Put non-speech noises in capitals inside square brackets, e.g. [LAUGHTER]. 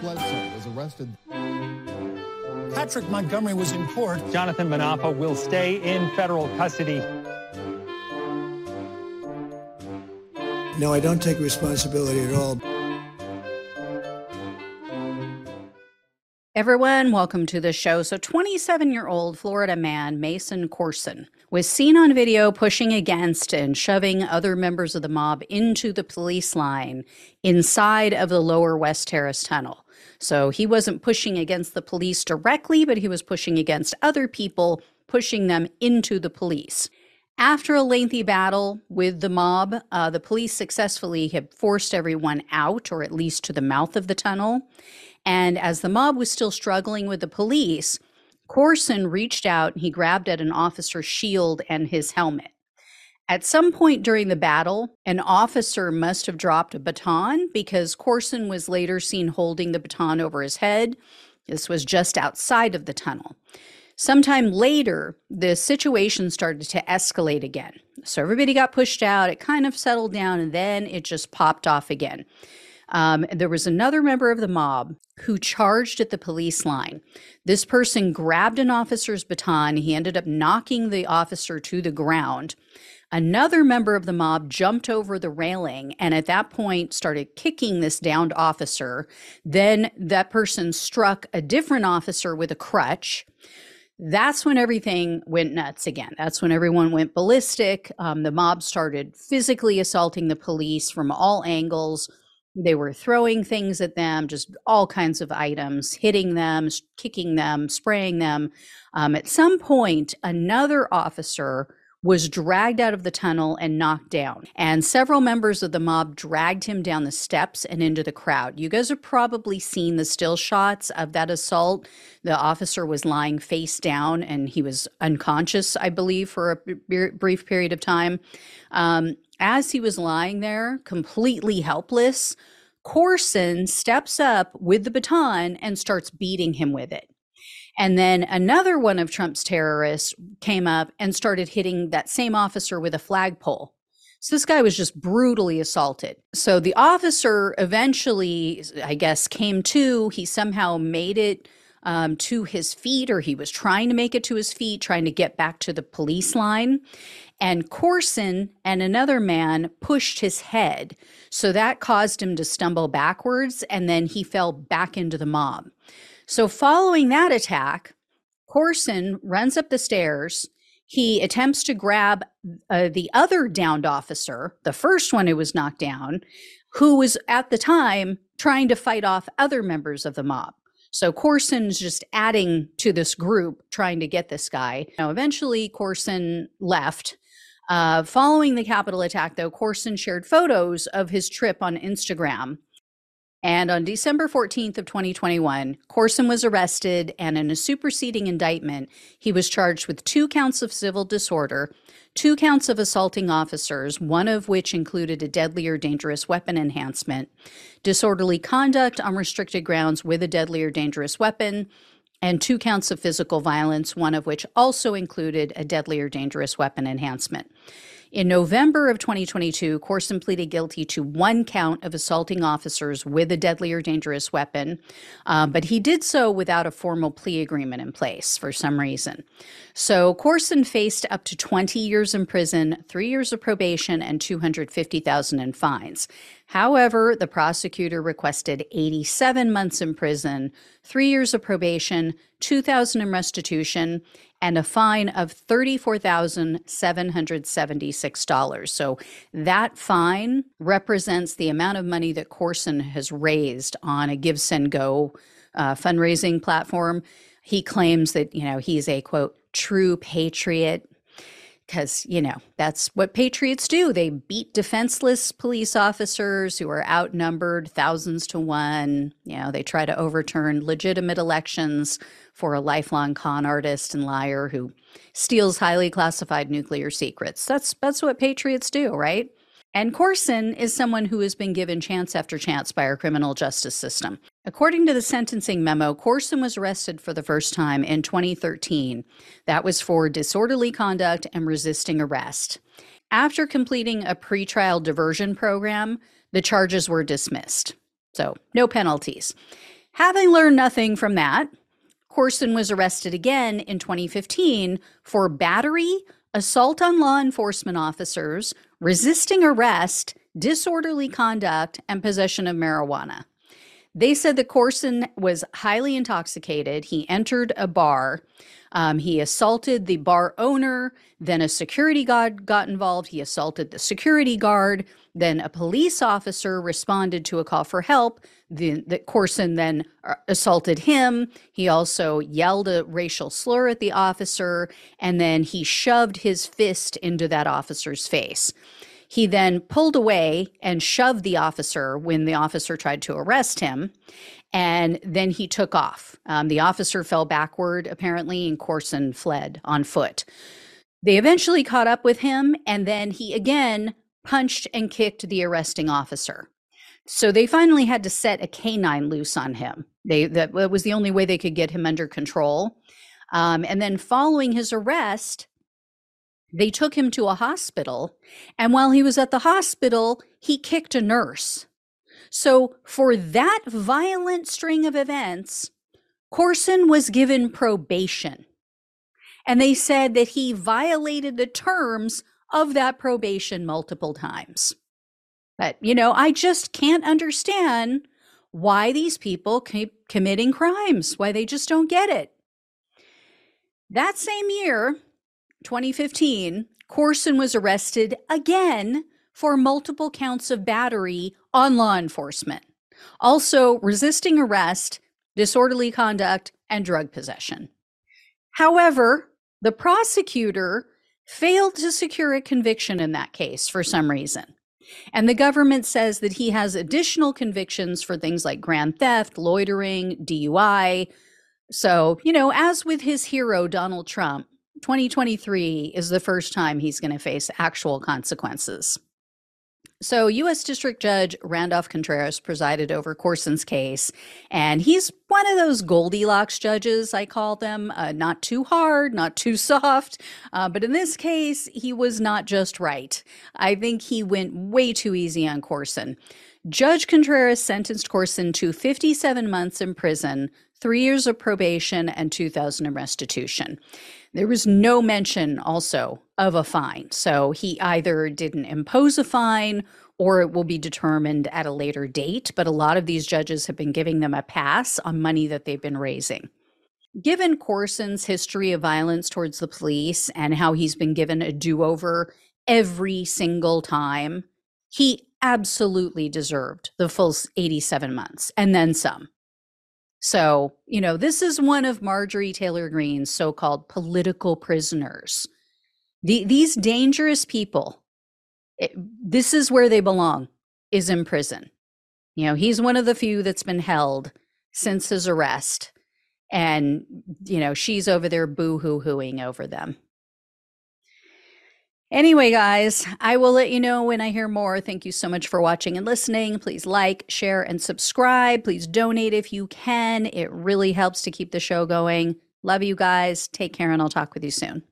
Bledsoe was arrested. Patrick Montgomery was in court. Jonathan Munafo will stay in federal custody. No, I don't take responsibility at all. Everyone, welcome to the show. So, 27 year old Florida man Mason Courson was seen on video pushing against and shoving other members of the mob into the police line inside of the lower West Terrace tunnel. So, he wasn't pushing against the police directly, but he was pushing against other people, pushing them into the police. After a lengthy battle with the mob, uh, the police successfully had forced everyone out, or at least to the mouth of the tunnel. And as the mob was still struggling with the police, Courson reached out and he grabbed at an officer's shield and his helmet. At some point during the battle, an officer must have dropped a baton because Courson was later seen holding the baton over his head. This was just outside of the tunnel. Sometime later, the situation started to escalate again. So everybody got pushed out, it kind of settled down, and then it just popped off again. Um, there was another member of the mob who charged at the police line. This person grabbed an officer's baton. He ended up knocking the officer to the ground. Another member of the mob jumped over the railing and at that point started kicking this downed officer. Then that person struck a different officer with a crutch that's when everything went nuts again. That's when everyone went ballistic. Um, the mob started physically assaulting the police from all angles. They were throwing things at them, just all kinds of items, hitting them, kicking them, spraying them. Um, at some point, another officer was dragged out of the tunnel and knocked down. And several members of the mob dragged him down the steps and into the crowd. You guys have probably seen the still shots of that assault. The officer was lying face down and he was unconscious, I believe, for a b- brief period of time. Um, as he was lying there, completely helpless, Courson steps up with the baton and starts beating him with it. And then another one of Trump's terrorists came up and started hitting that same officer with a flagpole. So this guy was just brutally assaulted. So the officer eventually, I guess, came to. He somehow made it um, to his feet, or he was trying to make it to his feet, trying to get back to the police line. And Courson and another man pushed his head. So that caused him to stumble backwards, and then he fell back into the mob. So, following that attack, Courson runs up the stairs. He attempts to grab uh, the other downed officer, the first one who was knocked down, who was at the time trying to fight off other members of the mob. So Courson's just adding to this group, trying to get this guy. Now, eventually, Courson left. Uh, following the Capitol attack, though, Courson shared photos of his trip on Instagram and on December 14th of 2021, Courson was arrested and in a superseding indictment, he was charged with two counts of civil disorder, two counts of assaulting officers, one of which included a deadly or dangerous weapon enhancement, disorderly conduct on restricted grounds with a deadly or dangerous weapon, and two counts of physical violence, one of which also included a deadly or dangerous weapon enhancement. In November of 2022, Courson pleaded guilty to one count of assaulting officers with a deadly or dangerous weapon, uh, but he did so without a formal plea agreement in place for some reason. So Courson faced up to 20 years in prison, three years of probation, and 250,000 in fines. However, the prosecutor requested 87 months in prison, three years of probation, 2,000 in restitution, and a fine of $34,776. So that fine represents the amount of money that Courson has raised on a Give Send Go uh, fundraising platform. He claims that, you know, he's a quote, true patriot because you know that's what patriots do. They beat defenseless police officers who are outnumbered thousands to one. You know they try to overturn legitimate elections for a lifelong con artist and liar who steals highly classified nuclear secrets. That's that's what patriots do right and Courson is someone who has been given chance after chance by our criminal justice system. According to the sentencing memo, Courson was arrested for the first time in 2013. That was for disorderly conduct and resisting arrest. After completing a pretrial diversion program, the charges were dismissed. So, no penalties. Having learned nothing from that, Courson was arrested again in 2015 for battery, assault on law enforcement officers, resisting arrest, disorderly conduct, and possession of marijuana. They said that Courson was highly intoxicated. He entered a bar. Um, he assaulted the bar owner. Then a security guard got involved. He assaulted the security guard. Then a police officer responded to a call for help. The, the Courson then uh, assaulted him. He also yelled a racial slur at the officer, and then he shoved his fist into that officer's face. He then pulled away and shoved the officer when the officer tried to arrest him. And then he took off. Um, the officer fell backward, apparently, and Courson fled on foot. They eventually caught up with him, and then he again punched and kicked the arresting officer. So they finally had to set a canine loose on him. They that was the only way they could get him under control. Um, and then following his arrest, they took him to a hospital, and while he was at the hospital, he kicked a nurse. So, for that violent string of events, Courson was given probation. And they said that he violated the terms of that probation multiple times. But, you know, I just can't understand why these people keep committing crimes, why they just don't get it. That same year, 2015, Courson was arrested again for multiple counts of battery on law enforcement, also resisting arrest, disorderly conduct, and drug possession. However, the prosecutor failed to secure a conviction in that case for some reason. And the government says that he has additional convictions for things like grand theft, loitering, DUI. So, you know, as with his hero, Donald Trump, 2023 is the first time he's going to face actual consequences. So, U.S. District Judge Randolph Contreras presided over Courson's case, and he's one of those Goldilocks judges, I call them. Uh, not too hard, not too [LAUGHS] soft. Uh, but in this case, he was not just right. I think he went way too easy on Courson. Judge Contreras sentenced Courson to 57 months in prison, three years of probation, and 2000 in restitution. There was no mention also of a fine. So he either didn't impose a fine or it will be determined at a later date. But a lot of these judges have been giving them a pass on money that they've been raising. Given Courson's history of violence towards the police and how he's been given a do over every single time, he absolutely deserved the full 87 months and then some. So, you know, this is one of Marjorie Taylor Greene's so called political prisoners. The, these dangerous people, it, this is where they belong, is in prison. You know, he's one of the few that's been held since his arrest. And, you know, she's over there boo hoo hooing over them. Anyway, guys, I will let you know when I hear more. Thank you so much for watching and listening. Please like, share, and subscribe. Please donate if you can. It really helps to keep the show going. Love you guys. Take care, and I'll talk with you soon.